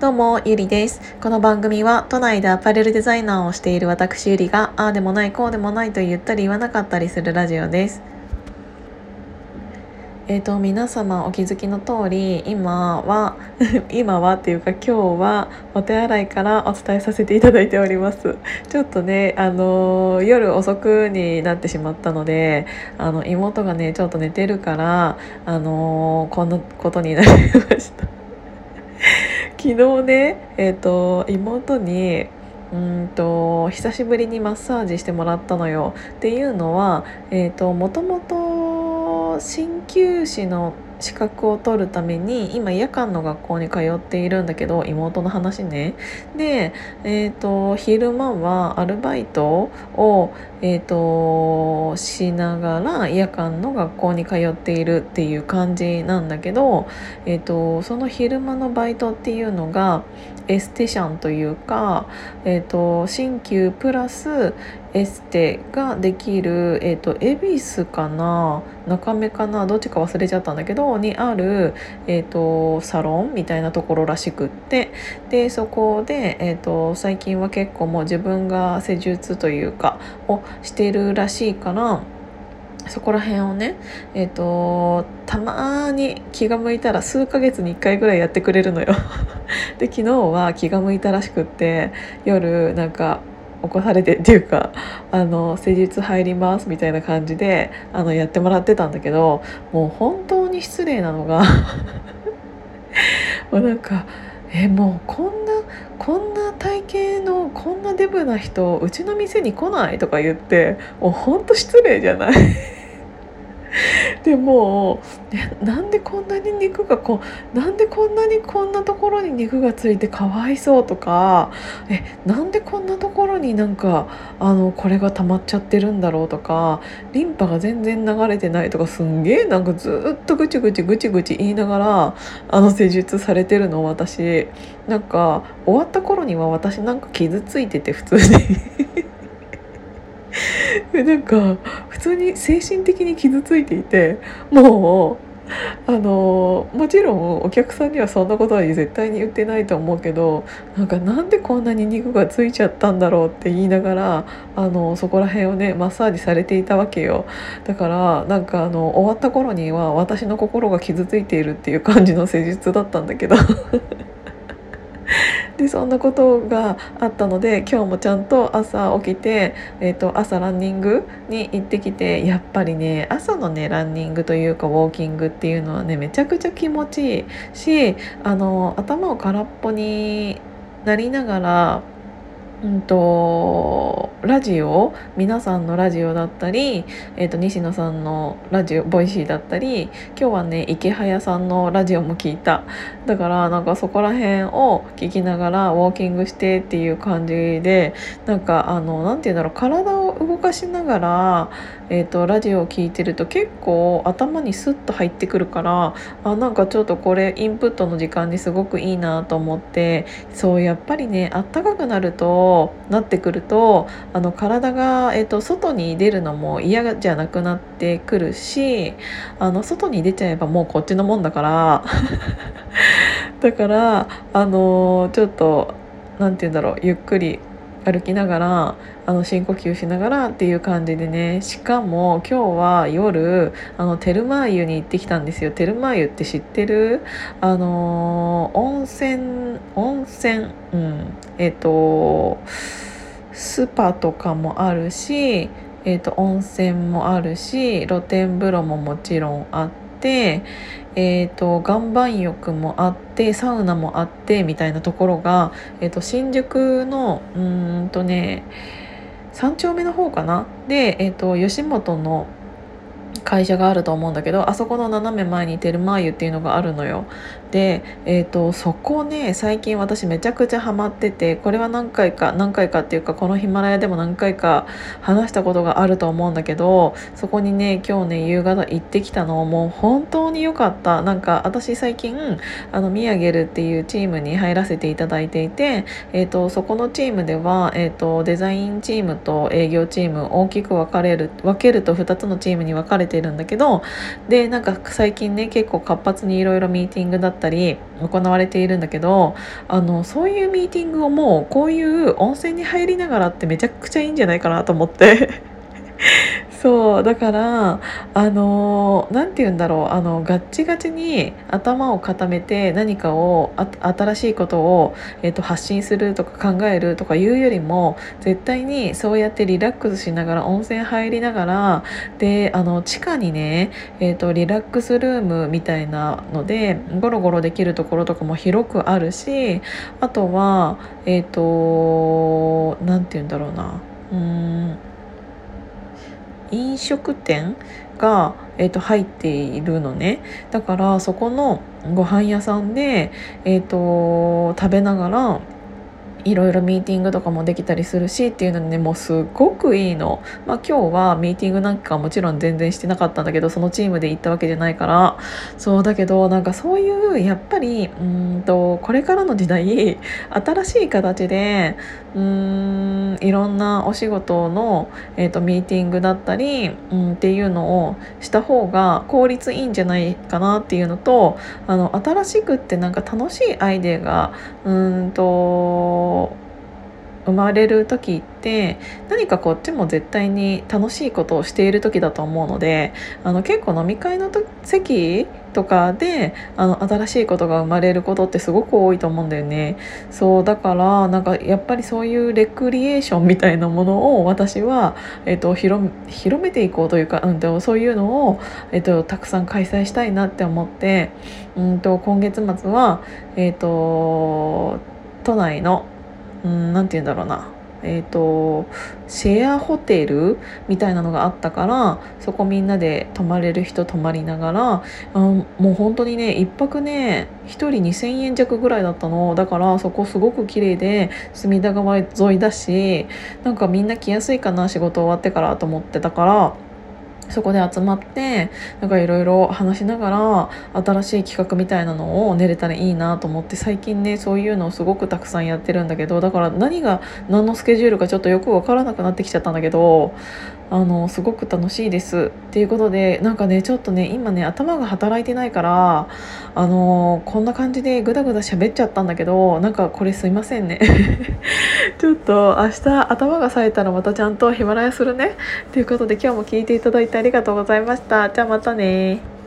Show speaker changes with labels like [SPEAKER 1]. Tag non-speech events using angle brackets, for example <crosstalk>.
[SPEAKER 1] どうも、ゆりです。この番組は都内でアパレルデザイナーをしている私ゆりが、ああでもない、こうでもないと言ったり言わなかったりするラジオです。えーと、皆様お気づきの通り今は <laughs> 今はっていうか今日はお手洗いからお伝えさせていただいておりますちょっとねあの夜遅くになってしまったのであの妹がねちょっと寝てるからあのこんなことになりました昨日ね、えーと、妹にうんと久しぶりにマッサージしてもらったのよ。っていうのは、えーと、もともと鍼灸師の資格を取るために今夜間の学校に通っているんだけど妹の話ね。で、えーと、昼間はアルバイトを、えーと、しながら夜間の学校に通っているっていう感じなんだけど、えーと、その昼間のバイトっていうのがエステシャンというか、えー、と鍼灸プラスエステができる、えーと、恵比寿かな中目かなどっちか忘れちゃったんだけどにある、えーと、サロンみたいなところらしくって。でそこで、えーと、最近は結構もう自分が施術というかをしてるらしいからそこら辺をね、えーと、たまに気が向いたら数ヶ月に1回ぐらいやってくれるのよ。<laughs> で昨日は気が向いたらしくって夜なんか起こされてっていうかあの施術入りますみたいな感じであのやってもらってたんだけどもう本当に失礼なのが <laughs> もうなんかえもうこんなこんな体型のこんなデブな人うちの店に来ないとか言ってもうほんと失礼じゃない？<laughs> でもうなんでこんなに肉がこうなんでこんなにこんなところに肉がついてかわいそうとかえなんでこんなところになんかあのこれが溜まっちゃってるんだろうとかリンパが全然流れてないとかすんげえなんかずっとぐちぐちぐちぐち言いながらあの施術されてるの私。なんか終わった頃には私なんか傷ついてて普通に。なんか普通に精神的に傷ついていてもうあのもちろんお客さんにはそんなことは絶対に言ってないと思うけどなんかなんでこんなに肉がついちゃったんだろうって言いながらあのそこら辺をねマッサージされていたわけよ。だからなんかあの終わった頃には私の心が傷ついているっていう感じの施術だったんだけど。でそんなことがあったので今日もちゃんと朝起きて、えーと、朝ランニングに行ってきてやっぱりね朝のねランニングというかウォーキングっていうのはねめちゃくちゃ気持ちいいしあの頭を空っぽになりながらうんとラジオ皆さんのラジオだったり、えーと、西野さんのラジオボイシーだったり今日はね池早さんのラジオも聞いた。だからなんかそこら辺を聞きながらウォーキングしてっていう感じでなんかあの何て言うんだろう体を動かしながら、えーと、ラジオを聞いてると結構頭にスッと入ってくるからあなんかちょっとこれインプットの時間にすごくいいなと思ってそうやっぱりねあったかくなるとなってくるとあの体が、えーと、外に出るのも嫌じゃなくなってくるしあの外に出ちゃえばもうこっちのもんだから <laughs> だからあのちょっと何て言うんだろうゆっくり歩きながらあの深呼吸しながらっていう感じでね。しかも今日は夜あのテルマー湯に行ってきたんですよ。テルマー湯って知ってる？あの温泉温泉うんえっ、ー、とスパとかもあるしえーと、温泉もあるし露天風呂ももちろんあって、えーと、岩盤浴もあってサウナもあってみたいなところが、えーと、新宿のうんとね3丁目の方かな？で、えー、と吉本の会社があると思うんだけどあそこの斜め前にテルマー湯っていうのがあるのよ。で、えーと、そこね最近私めちゃくちゃハマっててこれは何回か何回かっていうかこのヒマラヤでも何回か話したことがあると思うんだけどそこにね今日ね夕方行ってきたの。もう本当に良かった。なんか私最近あのミヤゲルっていうチームに入らせていただいていて、えーと、そこのチームでは、えーと、デザインチームと営業チーム大きく分かれる分けると2つのチームに分かれているんだけどでなんか最近ね結構活発にいろいろミーティングだったり行われているんだけどあのそういうミーティングをもうこういう温泉に入りながらってめちゃくちゃいいんじゃないかなと思って。そうだからあの何て言うんだろうあのガッチガチに頭を固めて何かを新しいことを、えーと、発信するとか考えるとかいうよりも絶対にそうやってリラックスしながら温泉入りながらであの地下にね、えーと、リラックスルームみたいなのでゴロゴロできるところとかも広くあるしあとはえっ、と何て言うんだろうなうん飲食店が、えーと、入っているのね。だからそこのご飯屋さんで、えーと食べながらいろいろミーティングとかもできたりするしっていうのでねもうすごくいいの、まあ、今日はミーティングなんかもちろん全然してなかったんだけどそのチームで行ったわけじゃないから。そうだけどなんかそういうやっぱりうんとこれからの時代新しい形でうんいろんなお仕事の、えーと、ミーティングだったりうんっていうのをした方が効率いいんじゃないかなっていうのとあの新しくってなんか楽しいアイデアがうんと生まれる時って何かこっちも絶対に楽しいことをしている時だと思うのであの結構飲み会の席とかであの新しいことが生まれることってすごく多いと思うんだよね。そうだからなんかやっぱりそういうレクリエーションみたいなものを私は、えーと、広めていこうというか、うん、とそういうのを、えーと、たくさん開催したいなって思って、うんと、今月末は、えー、と都内のうん何て言うんだろうなえーと、シェアホテルみたいなのがあったからそこみんなで泊まれる人泊まりながらあもう本当にね1泊ね1人2,000円弱ぐらいだったのだからそこすごく綺麗で隅田川沿いだしなんかみんな来やすいかな仕事終わってからと思ってたから。そこで集まってなんかいろいろ話しながら新しい企画みたいなのを練れたらいいなと思って最近ねそういうのをすごくたくさんやってるんだけどだから何が何のスケジュールかちょっとよく分からなくなってきちゃったんだけどあのすごく楽しいです。っていうことでなんかねちょっとね今ね頭が働いてないからあのこんな感じでグダグダ喋っちゃったんだけどなんかこれすいませんね。<laughs> ちょっと明日頭が冴えたらまたちゃんとヒマラヤするね。ということで今日も聞いていただいてありがとうございました。じゃあまたね。